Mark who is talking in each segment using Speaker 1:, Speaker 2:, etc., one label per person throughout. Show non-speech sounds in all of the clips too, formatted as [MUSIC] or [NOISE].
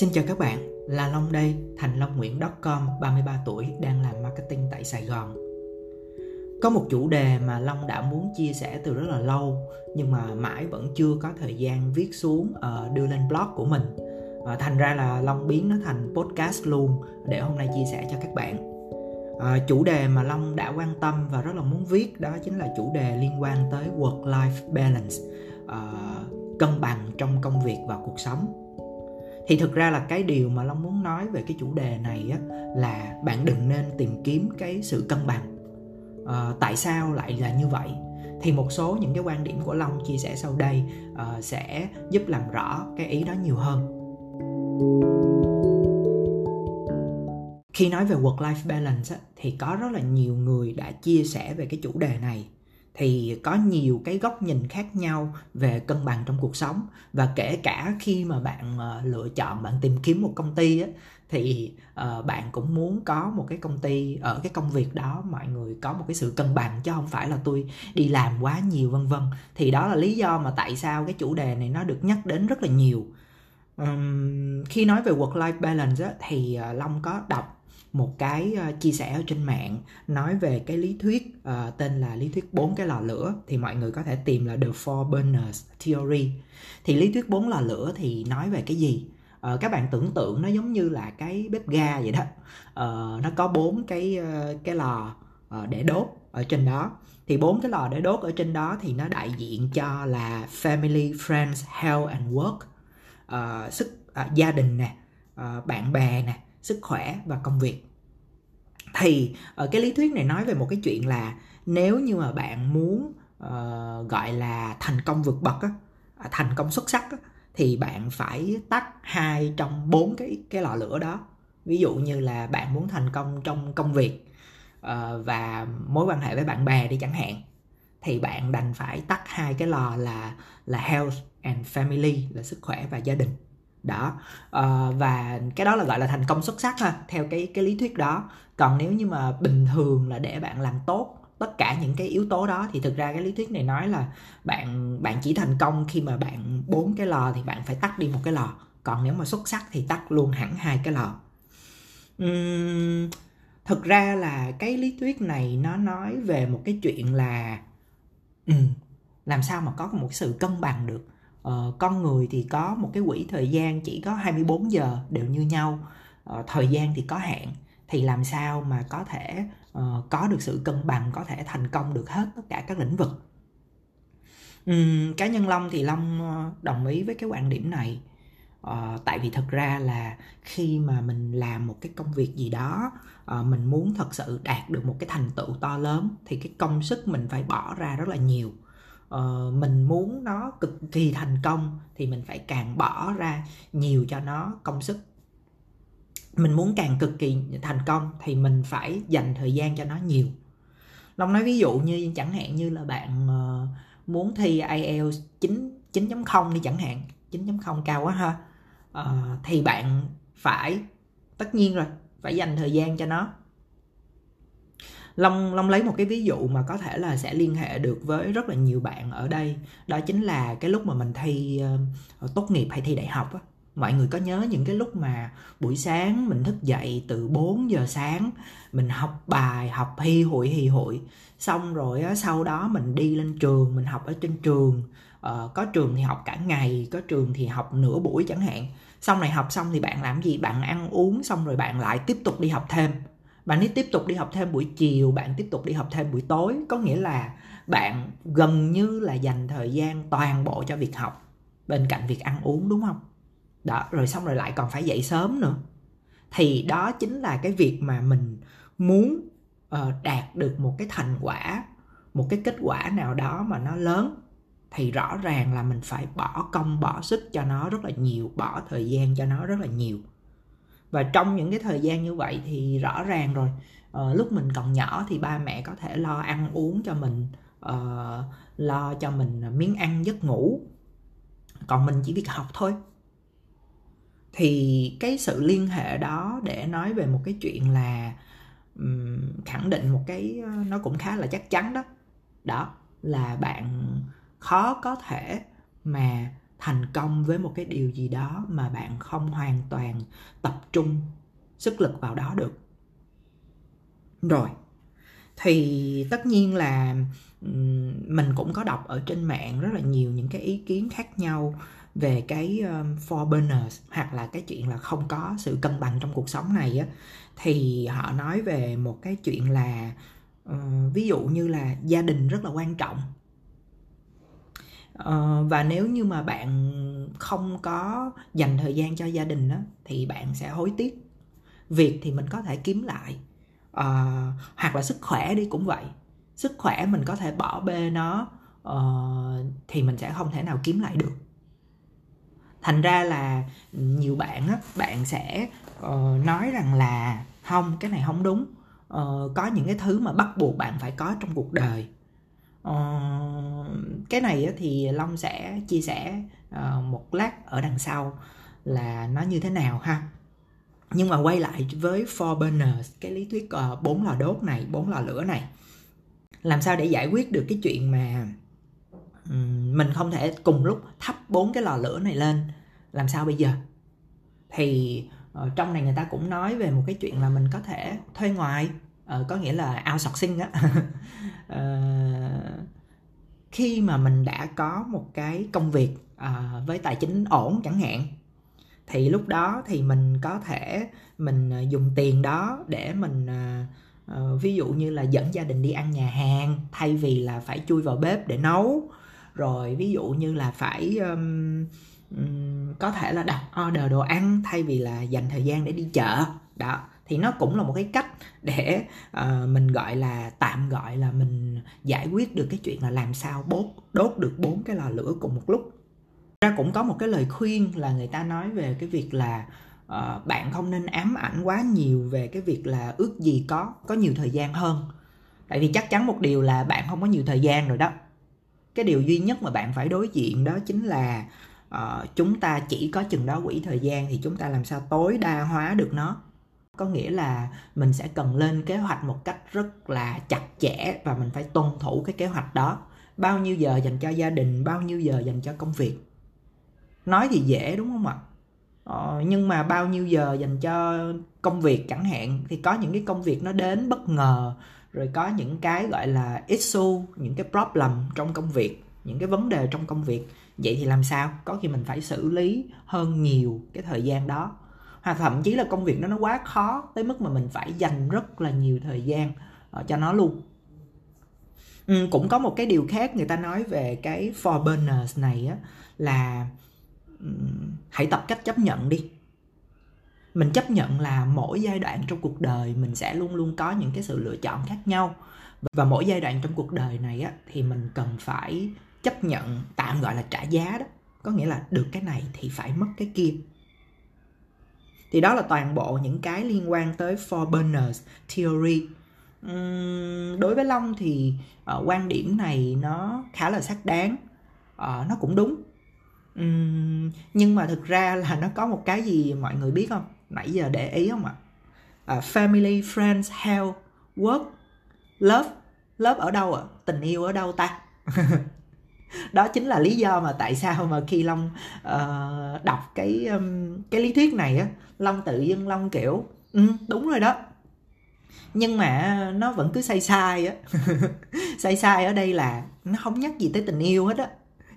Speaker 1: Xin chào các bạn, là Long đây, thành long nguyễn.com, 33 tuổi, đang làm marketing tại Sài Gòn. Có một chủ đề mà Long đã muốn chia sẻ từ rất là lâu, nhưng mà mãi vẫn chưa có thời gian viết xuống ờ, đưa lên blog của mình. Ờ, thành ra là Long biến nó thành podcast luôn để hôm nay chia sẻ cho các bạn. Ờ, chủ đề mà Long đã quan tâm và rất là muốn viết đó chính là chủ đề liên quan tới work-life balance, cân bằng trong công việc và cuộc sống thì thực ra là cái điều mà long muốn nói về cái chủ đề này á là bạn đừng nên tìm kiếm cái sự cân bằng. À, tại sao lại là như vậy? Thì một số những cái quan điểm của long chia sẻ sau đây uh, sẽ giúp làm rõ cái ý đó nhiều hơn. Khi nói về work life balance á, thì có rất là nhiều người đã chia sẻ về cái chủ đề này thì có nhiều cái góc nhìn khác nhau về cân bằng trong cuộc sống. Và kể cả khi mà bạn ờ, lựa chọn bạn tìm kiếm một công ty á, thì uh, bạn cũng muốn có một cái công ty ở cái công việc đó mọi người có một cái sự cân bằng chứ không phải là tôi đi làm quá nhiều vân vân. Thì đó là lý do mà tại sao cái chủ đề này nó được nhắc đến rất là nhiều. Um, khi nói về work life balance á, thì uh, long có đọc một cái uh, chia sẻ ở trên mạng nói về cái lý thuyết uh, tên là lý thuyết bốn cái lò lửa thì mọi người có thể tìm là the four burners theory. Thì lý thuyết bốn lò lửa thì nói về cái gì? Uh, các bạn tưởng tượng nó giống như là cái bếp ga vậy đó. Uh, nó có bốn cái uh, cái lò uh, để đốt ở trên đó. Thì bốn cái lò để đốt ở trên đó thì nó đại diện cho là family friends health and work. Uh, sức uh, gia đình nè uh, bạn bè nè sức khỏe và công việc. Thì ở cái lý thuyết này nói về một cái chuyện là nếu như mà bạn muốn uh, gọi là thành công vượt bậc á, à, thành công xuất sắc á, thì bạn phải tắt hai trong bốn cái cái lò lửa đó. Ví dụ như là bạn muốn thành công trong công việc uh, và mối quan hệ với bạn bè đi chẳng hạn thì bạn đành phải tắt hai cái lò là là health and family là sức khỏe và gia đình đó. À, và cái đó là gọi là thành công xuất sắc ha theo cái cái lý thuyết đó. Còn nếu như mà bình thường là để bạn làm tốt tất cả những cái yếu tố đó thì thực ra cái lý thuyết này nói là bạn bạn chỉ thành công khi mà bạn bốn cái lò thì bạn phải tắt đi một cái lò. Còn nếu mà xuất sắc thì tắt luôn hẳn hai cái lò. Uhm, thực ra là cái lý thuyết này nó nói về một cái chuyện là um, làm sao mà có một sự cân bằng được? Uh, con người thì có một cái quỹ thời gian chỉ có 24 giờ đều như nhau. Uh, thời gian thì có hạn thì làm sao mà có thể uh, có được sự cân bằng có thể thành công được hết tất cả các lĩnh vực. Um, cá nhân long thì long đồng ý với cái quan điểm này. Uh, tại vì thực ra là khi mà mình làm một cái công việc gì đó uh, mình muốn thật sự đạt được một cái thành tựu to lớn thì cái công sức mình phải bỏ ra rất là nhiều uh, mình muốn nó cực kỳ thành công thì mình phải càng bỏ ra nhiều cho nó công sức. Mình muốn càng cực kỳ thành công thì mình phải dành thời gian cho nó nhiều. Long nói ví dụ như chẳng hạn như là bạn uh, muốn thi IELTS 9 9.0 đi chẳng hạn 9.0 cao quá ha. Uh, thì bạn phải tất nhiên rồi phải dành thời gian cho nó long long lấy một cái ví dụ mà có thể là sẽ liên hệ được với rất là nhiều bạn ở đây. Đó chính là cái lúc mà mình thi uh, tốt nghiệp hay thi đại học á. Mọi người có nhớ những cái lúc mà buổi sáng mình thức dậy từ 4 giờ sáng mình học bài học hi hội hi hội. Xong rồi á, sau đó mình đi lên trường mình học ở trên trường. Ờ, có trường thì học cả ngày có trường thì học nửa buổi chẳng hạn. Xong này học xong thì bạn làm gì? Bạn ăn uống xong rồi bạn lại tiếp tục đi học thêm bạn ấy tiếp tục đi học thêm buổi chiều bạn tiếp tục đi học thêm buổi tối. Có nghĩa là bạn gần như là dành thời gian toàn bộ cho việc học bên cạnh việc ăn uống đúng không? Đó rồi xong rồi lại còn phải dậy sớm nữa. Thì đó chính là cái việc mà mình muốn uh, đạt được một cái thành quả một cái kết quả nào đó mà nó lớn. Thì rõ ràng là mình phải bỏ công bỏ sức cho nó rất là nhiều bỏ thời gian cho nó rất là nhiều và trong những cái thời gian như vậy thì rõ ràng rồi. Uh, lúc mình còn nhỏ thì ba mẹ có thể lo ăn uống cho mình uh, lo cho mình miếng ăn giấc ngủ. Còn mình chỉ việc học thôi. Thì cái sự liên hệ đó để nói về một cái chuyện là um, khẳng định một cái ờ, nó cũng khá là chắc chắn đó. Đó là bạn khó có thể mà thành công với một cái điều gì đó mà bạn không hoàn toàn tập trung sức lực vào đó được. Rồi thì tất nhiên là mình cũng có đọc ở trên mạng rất là nhiều những cái ý kiến khác nhau về cái um, burners hoặc là cái chuyện là không có sự cân bằng trong cuộc sống này á. Thì họ nói về một cái chuyện là uh, ví dụ như là gia đình rất là quan trọng uh, và nếu như mà bạn không có dành thời gian cho gia đình đó thì bạn sẽ hối tiếc. Việc thì mình có thể kiếm lại uh, hoặc là sức khỏe đi cũng vậy. Sức khỏe mình có thể bỏ bê nó uh, thì mình sẽ không thể nào kiếm lại được. Thành ra là nhiều bạn á bạn sẽ uh, nói rằng là không cái này không đúng. Uh, có những cái thứ mà bắt buộc bạn phải có trong cuộc đời. Uh, cái này thì long sẽ chia sẻ ờ, một lát ở đằng sau là nó như thế nào ha. Nhưng mà quay lại với four burners cái lý thuyết ờ, bốn lò đốt này bốn lò lửa này. Làm sao để giải quyết được cái chuyện mà mình không thể cùng lúc thắp bốn cái lò lửa này lên? Làm sao bây giờ? Thì ờ, trong này người ta cũng nói về một cái chuyện là mình có thể thuê ngoài uh, có nghĩa là outsourcing á. Uh, [LAUGHS] khi mà mình đã có một cái công việc à, với tài chính ổn chẳng hạn thì lúc đó thì mình có thể mình à, dùng tiền đó để mình à, ờ, ví dụ như là dẫn gia đình đi ăn nhà hàng thay vì là phải chui vào bếp để nấu. Rồi ví dụ như là phải um, có thể là đặt order đồ ăn thay vì là dành thời gian để đi chợ. Đó thì nó cũng là một cái cách để uh, mình gọi là tạm gọi là mình giải quyết được cái chuyện là làm sao bốt đốt được bốn cái lò lửa cùng một lúc. Ra cũng có một cái lời khuyên là người ta nói về cái việc là uh, bạn không nên ám ảnh quá nhiều về cái việc là ước gì có có nhiều thời gian hơn. Tại vì chắc chắn một điều là bạn không có nhiều thời gian rồi đó. Cái điều duy nhất mà bạn phải đối diện đó chính là uh, chúng ta chỉ có chừng đó quỹ thời gian thì chúng ta làm sao tối đa hóa được nó có nghĩa là mình sẽ cần lên kế hoạch một cách rất là chặt chẽ và mình phải tuân thủ cái kế hoạch đó. Bao nhiêu giờ dành cho gia đình bao nhiêu giờ dành cho công việc. Nói thì dễ đúng không ạ? Ờ, nhưng mà bao nhiêu giờ dành cho công việc chẳng hạn thì có những cái công việc nó đến bất ngờ rồi có những cái gọi là issue những cái problem trong công việc những cái vấn đề trong công việc. Vậy thì làm sao? Có khi mình phải xử lý hơn nhiều cái thời gian đó hoặc thậm chí là công việc đó nó quá khó tới mức mà mình phải dành rất là nhiều thời gian uh, cho nó luôn. Ừ, cũng có một cái điều khác người ta nói về cái for burners này á là um, hãy tập cách chấp nhận đi. Mình chấp nhận là mỗi giai đoạn trong cuộc đời mình sẽ luôn luôn có những cái sự lựa chọn khác nhau. Và mỗi giai đoạn trong cuộc đời này á thì mình cần phải chấp nhận tạm gọi là trả giá đó. Có nghĩa là được cái này thì phải mất cái kia thì đó là toàn bộ những cái liên quan tới four burners theory. Uhm, đối với long thì uh, quan điểm này nó khá là xác đáng. Uh, nó cũng đúng. Uhm, nhưng mà thực ra là nó có một cái gì mọi người biết không? Nãy giờ để ý không ạ? Uh, family friends health work love. Love ở đâu ạ? Tình yêu ở đâu ta? [LAUGHS] đó chính là lý do mà tại sao mà khi long uh, đọc cái um, cái lý thuyết này á long tự dưng long kiểu ừ, đúng rồi đó. Nhưng mà nó vẫn cứ sai sai á. [LAUGHS] Sai sai ở đây là nó không nhắc gì tới tình yêu hết á.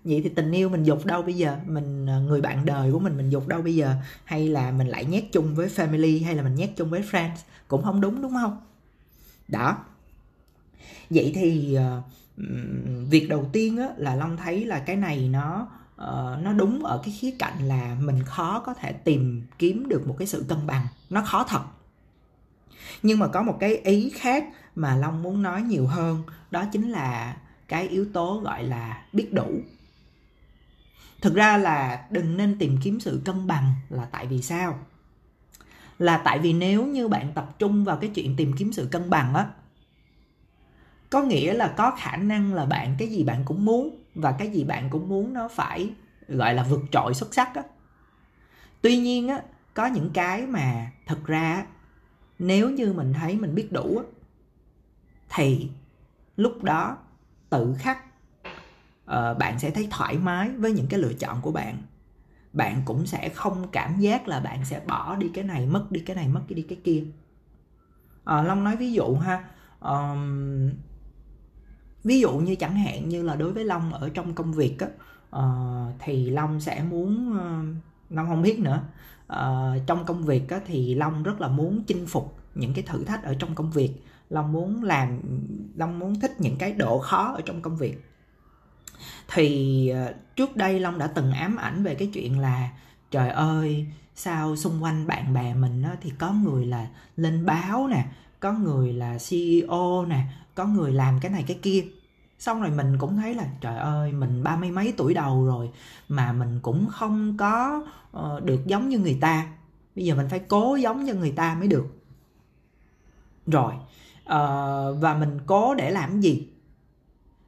Speaker 1: Vậy thì tình yêu mình dục đâu bây giờ? Mình ờ, người bạn đời của mình mình dục đâu bây giờ? Hay là mình lại nhét chung với family? Hay là mình nhét chung với friends? Cũng không đúng đúng không? Đó. Vậy thì uh, việc đầu tiên á, là long thấy là cái này nó uh, nó đúng ở cái khía cạnh là mình khó có thể tìm kiếm được một cái sự cân bằng nó khó thật. Nhưng mà có một cái ý khác mà long muốn nói nhiều hơn đó chính là cái yếu tố gọi là biết đủ. Thực ra là đừng nên tìm kiếm sự cân bằng là tại vì sao? Là tại vì nếu như bạn tập trung vào cái chuyện tìm kiếm sự cân bằng á có nghĩa là có khả năng là bạn cái gì bạn cũng muốn và cái gì bạn cũng muốn nó phải gọi là vượt trội xuất sắc á. Tuy nhiên á có những cái mà thật ra nếu như mình thấy mình biết đủ á thì lúc đó tự khắc uh, bạn sẽ thấy thoải mái với những cái lựa chọn của bạn. Bạn cũng sẽ không cảm giác là bạn sẽ bỏ đi cái này mất đi cái này mất đi cái kia. À, long nói ví dụ ha um, ví dụ như chẳng hạn như là đối với long ở trong công việc á uh, thì long sẽ muốn uh, long không biết nữa. Uh, trong công việc á, thì long rất là muốn chinh phục những cái thử thách ở trong công việc. Long muốn làm long muốn thích những cái độ khó ở trong công việc. Thì uh, trước đây long đã từng ám ảnh về cái chuyện là trời ơi sao xung quanh bạn bè mình á, thì có người là lên báo nè có người là ceo nè có người làm cái này cái kia. Xong rồi mình cũng thấy là trời ơi mình ba mươi mấy tuổi đầu rồi mà mình cũng không có uh, được giống như người ta. Bây giờ mình phải cố giống như người ta mới được. Rồi uh, và mình cố để làm gì?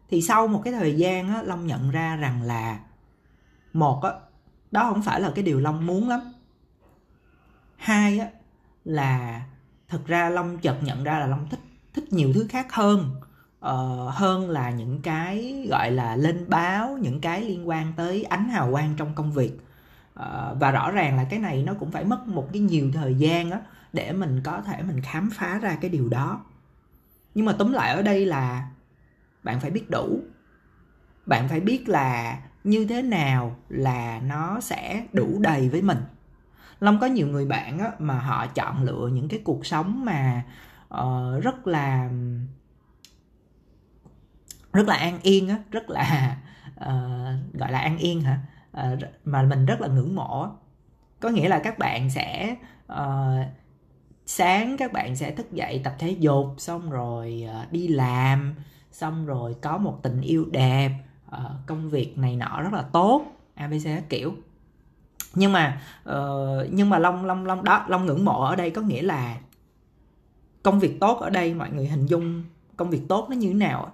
Speaker 1: Thì sau một cái thời gian á, long nhận ra rằng là một á, đó không phải là cái điều long muốn lắm. Hai á, là thực ra long chợt nhận ra là long thích thích nhiều thứ khác hơn uh, hơn là những cái gọi là lên báo những cái liên quan tới ánh hào quang trong công việc. Uh, và rõ ràng là cái này nó cũng phải mất một cái nhiều thời gian á để mình có thể mình khám phá ra cái điều đó. Nhưng mà tóm lại ở đây là bạn phải biết đủ. Bạn phải biết là như thế nào là nó sẽ đủ đầy với mình long có nhiều người bạn á, mà họ chọn lựa những cái cuộc sống mà uh, rất là rất là an yên á rất là uh, gọi là an yên hả? Uh, mà mình rất là ngưỡng mộ có nghĩa là các bạn sẽ uh, sáng các bạn sẽ thức dậy tập thể dục xong rồi uh, đi làm xong rồi có một tình yêu đẹp uh, công việc này nọ rất là tốt abc kiểu nhưng mà uh, nhưng mà long long long đó long ngưỡng mộ ở đây có nghĩa là công việc tốt ở đây mọi người hình dung công việc tốt nó như thế nào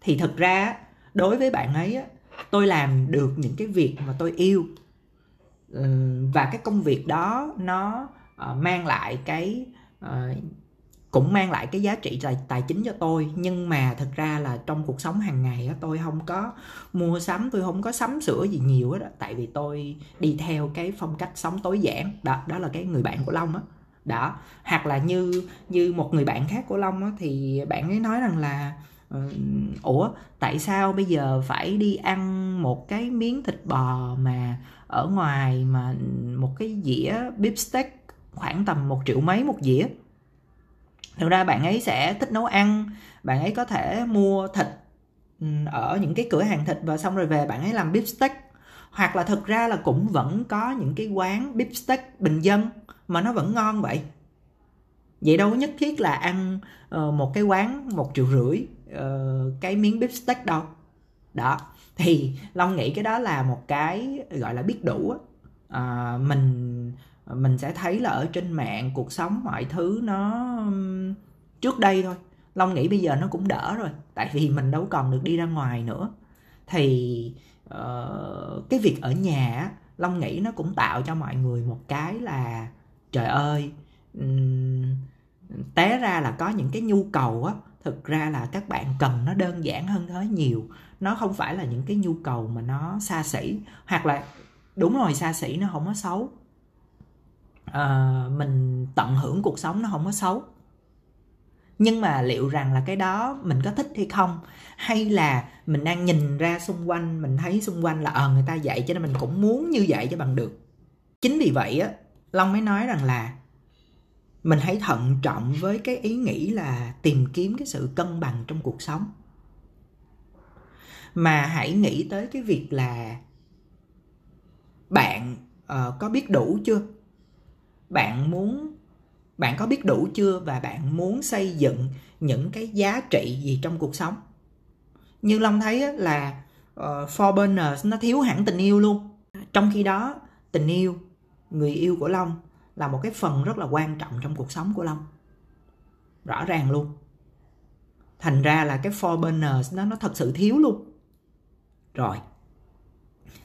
Speaker 1: thì thật ra đối với bạn ấy tôi làm được những cái việc mà tôi yêu. Ờ, và cái công việc đó nó ờ, mang lại cái cũng mang lại cái giá trị tài, tài chính cho tôi. Nhưng mà thực ra là trong cuộc sống hàng ngày tôi không có mua sắm tôi không có sắm sửa gì nhiều hết tại vì tôi đi theo cái phong cách sống tối giản. Đó đó là cái người bạn của long á. Đó hoặc là như như một người bạn khác của long á thì bạn ấy nói rằng là ờ, ủa tại sao bây giờ phải đi ăn một cái miếng thịt bò mà ở ngoài mà một cái dĩa beef steak khoảng tầm một triệu mấy một dĩa? Thực ra bạn ấy sẽ thích nấu ăn bạn ấy có thể mua thịt ừ, ở những cái cửa hàng thịt và xong rồi về bạn ấy làm beef steak. Hoặc là thực ra là cũng vẫn có những cái quán beef steak bình dân mà nó vẫn ngon vậy. Vậy đâu nhất thiết là ăn uh, một cái quán một triệu rưỡi uh, cái miếng beef steak đâu. Đó thì long nghĩ cái đó là một cái gọi là biết đủ á. À, mình mình sẽ thấy là ở trên mạng cuộc sống mọi thứ nó trước đây thôi. Long nghĩ bây giờ nó cũng đỡ rồi tại vì mình đâu còn được đi ra ngoài nữa. Thì uh, cái việc ở nhà long nghĩ nó cũng tạo cho mọi người một cái là trời ơi um, té ra là có những cái nhu cầu á. Thực ra là các bạn cần nó đơn giản hơn thế nhiều. Nó không phải là những cái nhu cầu mà nó xa xỉ hoặc là đúng rồi xa xỉ nó không có xấu uh, mình tận hưởng cuộc sống nó không có xấu. Nhưng mà liệu rằng là cái đó mình có thích hay không? Hay là mình đang nhìn ra xung quanh mình thấy xung quanh là ờ người ta dạy cho nên mình cũng muốn như vậy cho bằng được. Chính vì vậy á long mới nói rằng là mình hãy thận trọng với cái ý nghĩ là tìm kiếm cái sự cân bằng trong cuộc sống. Mà hãy nghĩ tới cái việc là bạn uh, có biết đủ chưa? Bạn muốn bạn có biết đủ chưa và bạn muốn xây dựng những cái giá trị gì trong cuộc sống? Như long thấy là ờ, uh, for burners nó thiếu hẳn tình yêu luôn. Trong khi đó tình yêu người yêu của long là một cái phần rất là quan trọng trong cuộc sống của long. Rõ ràng luôn. Thành ra là cái four burners nó nó thật sự thiếu luôn. Rồi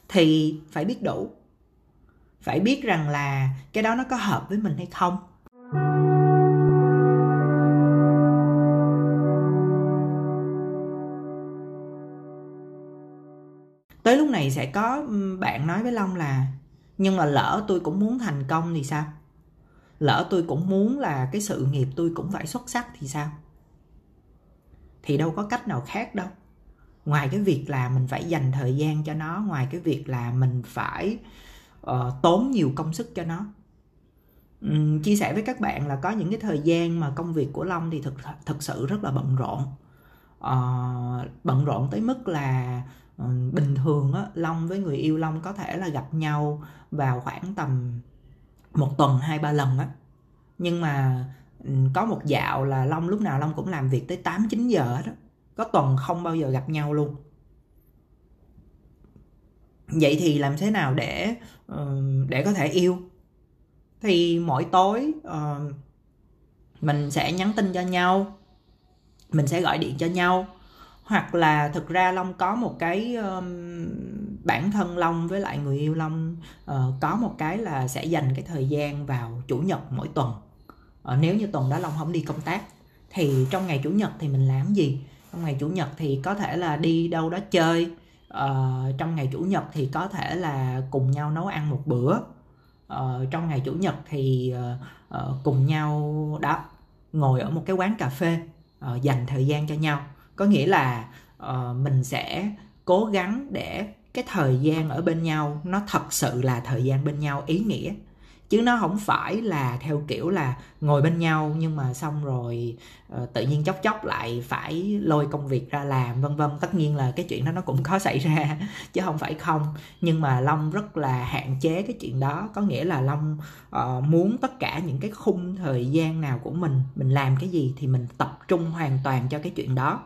Speaker 1: thì phải biết đủ phải biết rằng là cái đó nó có hợp với mình hay không. Tới lúc này sẽ có bạn nói với long là, nhưng mà lỡ tôi cũng muốn thành công thì sao? Lỡ tôi cũng muốn là cái sự nghiệp tôi cũng phải xuất sắc thì sao? Thì đâu có cách nào khác đâu. Ngoài cái việc là mình phải dành thời gian cho nó, ngoài cái việc là mình phải uh, tốn nhiều công sức cho nó. Um, chia sẻ với các bạn là có những cái thời gian mà công việc của long thì thực thực sự rất là bận rộn. Uh, bận rộn tới mức là uh, bình thường á long với người yêu long có thể là gặp nhau vào khoảng tầm một tuần hai ba lần á. Nhưng mà có một dạo là long lúc nào long cũng làm việc tới 8 9 giờ đó có tuần không bao giờ gặp nhau luôn. Vậy thì làm thế nào để để có thể yêu. Thì mỗi tối mình sẽ nhắn tin cho nhau mình sẽ gọi điện cho nhau. Hoặc là thực ra long có một cái bản thân long với lại người yêu long uh, có một cái là sẽ dành cái thời gian vào chủ nhật mỗi tuần. Uh, nếu như tuần đó long không đi công tác thì trong ngày chủ nhật thì mình làm gì? Trong ngày chủ nhật thì có thể là đi đâu đó chơi uh, trong ngày chủ nhật thì có thể là cùng nhau nấu ăn một bữa. Uh, trong ngày chủ nhật thì uh, uh, cùng nhau đó ngồi ở một cái quán cà phê uh, dành thời gian cho nhau. Có nghĩa là uh, mình sẽ cố gắng để cái thời gian ở bên nhau nó thật sự là thời gian bên nhau ý nghĩa chứ nó không phải là theo kiểu là ngồi bên nhau nhưng mà xong rồi uh, tự nhiên chốc chốc lại phải lôi công việc ra làm vân vân. Tất nhiên là cái chuyện đó nó cũng có xảy ra [LAUGHS] chứ không phải không. Nhưng mà long rất là hạn chế cái chuyện đó. Có nghĩa là long uh, muốn tất cả những cái khung thời gian nào của mình mình làm cái gì thì mình tập trung hoàn toàn cho cái chuyện đó.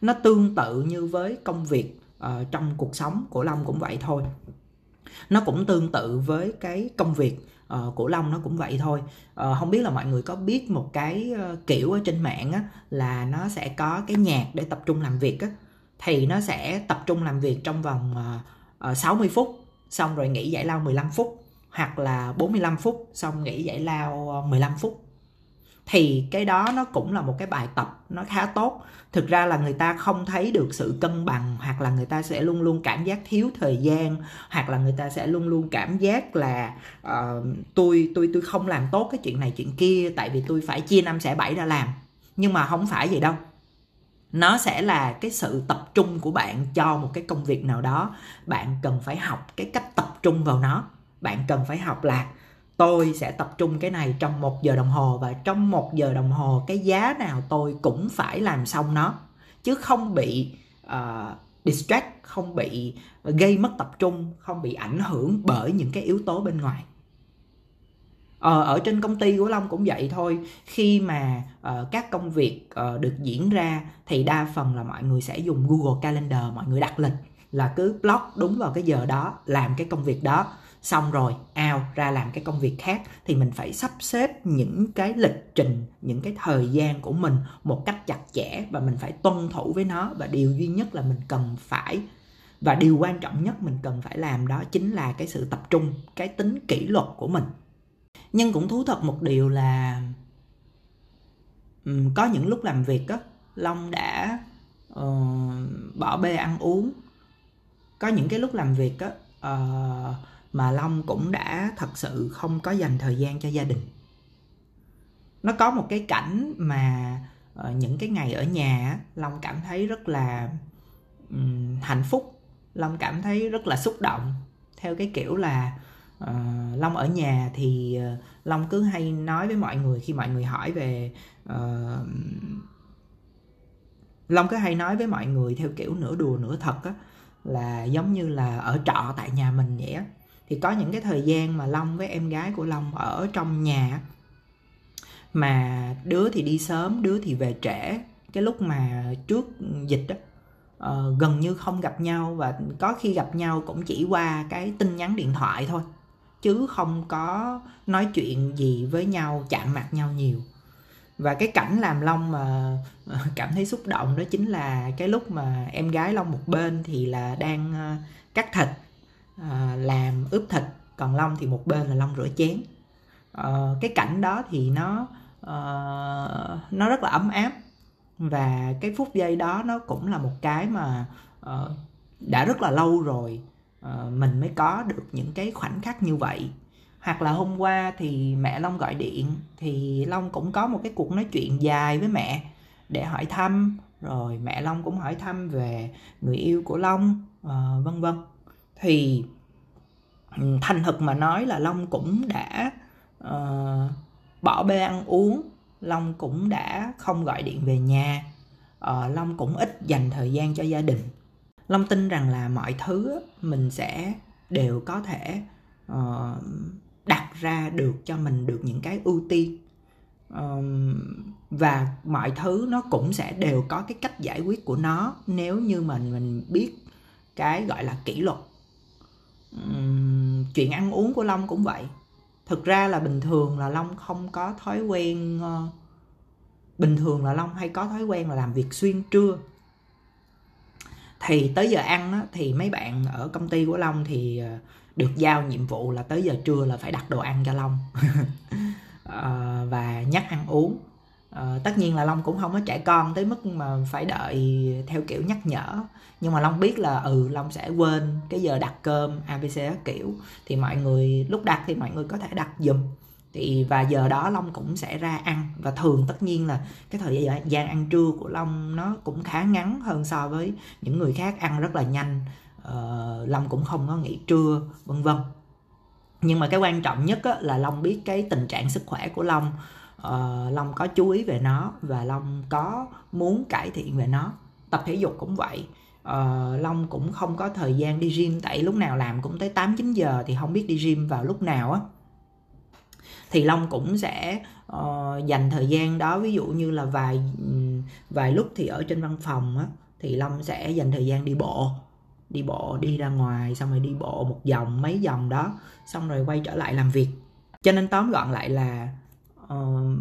Speaker 1: Nó tương tự như với công việc uh, trong cuộc sống của long cũng vậy thôi. Nó cũng tương tự với cái công việc uh, cổ long nó cũng vậy thôi. Uh, không biết là mọi người có biết một cái uh, kiểu ở trên mạng á là nó sẽ có cái nhạc để tập trung làm việc á. Thì nó sẽ tập trung làm việc trong vòng uh, uh, 60 phút xong rồi nghỉ giải lao 15 phút hoặc là 45 phút xong nghỉ giải lao 15 phút thì cái đó nó cũng là một cái bài tập nó khá tốt. Thực ra là người ta không thấy được sự cân bằng hoặc là người ta sẽ luôn luôn cảm giác thiếu thời gian hoặc là người ta sẽ luôn luôn cảm giác là uh, tôi tôi tôi không làm tốt cái chuyện này chuyện kia tại vì tôi phải chia năm xẻ bảy ra làm. Nhưng mà không phải vậy đâu. Nó sẽ là cái sự tập trung của bạn cho một cái công việc nào đó. Bạn cần phải học cái cách tập trung vào nó. Bạn cần phải học là tôi sẽ tập trung cái này trong một giờ đồng hồ và trong một giờ đồng hồ cái giá nào tôi cũng phải làm xong nó. Chứ không bị uh, distract không bị gây mất tập trung không bị ảnh hưởng bởi những cái yếu tố bên ngoài. Ờ, ở trên công ty của long cũng vậy thôi. Khi mà uh, các công việc uh, được diễn ra thì đa phần là mọi người sẽ dùng google calendar mọi người đặt lịch là cứ block đúng vào cái giờ đó làm cái công việc đó xong rồi ao ra làm cái công việc khác thì mình phải sắp xếp những cái lịch trình những cái thời gian của mình một cách chặt chẽ và mình phải tuân thủ với nó. Và điều duy nhất là mình cần phải và điều quan trọng nhất mình cần phải làm đó chính là cái sự tập trung cái tính kỷ luật của mình. Nhưng cũng thú thật một điều là có những lúc làm việc á long đã uh, bỏ bê ăn uống. Có những cái lúc làm việc á uh, mà long cũng đã thật sự không có dành thời gian cho gia đình. Nó có một cái cảnh mà ờ, những cái ngày ở nhà long cảm thấy rất là um, hạnh phúc. Long cảm thấy rất là xúc động. Theo cái kiểu là uh, long ở nhà thì uh, long cứ hay nói với mọi người khi mọi người hỏi về uh, long cứ hay nói với mọi người theo kiểu nửa đùa nửa thật á là giống như là ở trọ tại nhà mình vậy á thì có những cái thời gian mà long với em gái của long ở trong nhà mà đứa thì đi sớm đứa thì về trễ. Cái lúc mà trước dịch đó uh, ờ, gần như không gặp nhau và có khi gặp nhau cũng chỉ qua cái tin nhắn điện thoại thôi chứ không có nói chuyện gì với nhau chạm mặt nhau nhiều. Và cái cảnh làm long mà ờ, cảm thấy xúc động đó chính là cái lúc mà em gái long một bên thì là đang ờ, cắt thịt à, làm ướp thịt còn long thì một bên là long rửa chén. À, cái cảnh đó thì nó à, nó rất là ấm áp. Và cái phút giây đó nó cũng là một cái mà à, đã rất là lâu rồi à, mình mới có được những cái khoảnh khắc như vậy. Hoặc là hôm qua thì mẹ long gọi điện thì long cũng có một cái cuộc nói chuyện dài với mẹ để hỏi thăm. Rồi mẹ long cũng hỏi thăm về người yêu của long uh, vân vân thì ừ, thành thực mà nói là long cũng đã uh, bỏ bê ăn uống long cũng đã không gọi điện về nhà. Uh, long cũng ít dành thời gian cho gia đình. Long tin rằng là mọi thứ mình sẽ đều có thể uh, đặt ra được cho mình được những cái ưu tiên. Um, và mọi thứ nó cũng sẽ đều có cái cách giải quyết của nó nếu như mình mình biết cái gọi là kỷ luật um, chuyện ăn uống của long cũng vậy. Thực ra là bình thường là long không có thói quen uh, bình thường là long hay có thói quen là làm việc xuyên trưa. Thì tới giờ ăn á, thì mấy bạn ở công ty của long thì ờ, được giao nhiệm vụ là tới giờ trưa là phải đặt đồ ăn cho long. [LAUGHS] Ờ, và nhắc ăn uống à, tất nhiên là long cũng không có trẻ con tới mức mà phải đợi theo kiểu nhắc nhở. Nhưng mà long biết là ừ long sẽ quên cái giờ đặt cơm abc các kiểu. Thì mọi người lúc đặt thì mọi người có thể đặt giùm. Thì và giờ đó long cũng sẽ ra ăn. Và thường tất nhiên là cái thời gian ăn trưa của long nó cũng khá ngắn hơn so với những người khác ăn rất là nhanh. Uh, long cũng không có nghỉ trưa vân vân. Nhưng mà cái quan trọng nhất á, là long biết cái tình trạng sức khỏe của long uh, long có chú ý về nó và long có muốn cải thiện về nó. Tập thể dục cũng vậy. Uh, long cũng không có thời gian đi gym tại lúc nào làm cũng tới 8 9 giờ thì không biết đi gym vào lúc nào á. Thì long cũng sẽ uh, dành thời gian đó ví dụ như là vài vài lúc thì ở trên văn phòng á thì long sẽ dành thời gian đi bộ. Đi bộ đi ra ngoài xong rồi đi bộ một vòng mấy vòng đó xong rồi quay trở lại làm việc. Cho nên tóm gọn lại là uh,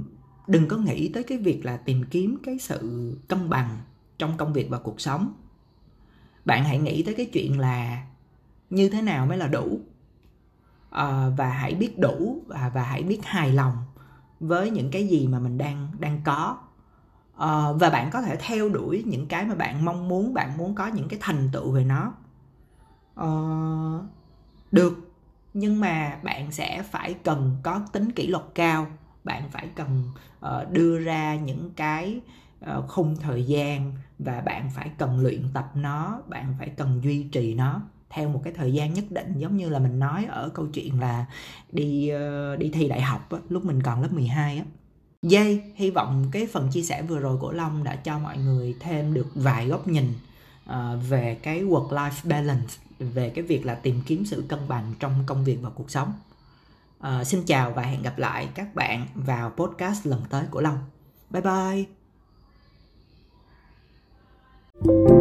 Speaker 1: đừng có nghĩ tới cái việc là tìm kiếm cái sự cân bằng trong công việc và cuộc sống. Bạn hãy nghĩ tới cái chuyện là như thế nào mới là đủ. Uh, và hãy biết đủ và và hãy biết hài lòng với những cái gì mà mình đang đang có. Uh, và bạn có thể theo đuổi những cái mà bạn mong muốn bạn muốn có những cái thành tựu về nó. Uh, được nhưng mà bạn sẽ phải cần có tính kỷ luật cao bạn phải cần uh, đưa ra những cái uh, khung thời gian và bạn phải cần luyện tập nó bạn phải cần duy trì nó theo một cái thời gian nhất định. Giống như là mình nói ở câu chuyện là đi uh, đi thi đại học á, lúc mình còn lớp 12 á. Dây, hy vọng cái phần chia sẻ vừa rồi của Long đã cho mọi người thêm được vài góc nhìn uh, về cái work-life balance, về cái việc là tìm kiếm sự cân bằng trong công việc và cuộc sống. Uh, xin chào và hẹn gặp lại các bạn vào podcast lần tới của Long. Bye bye!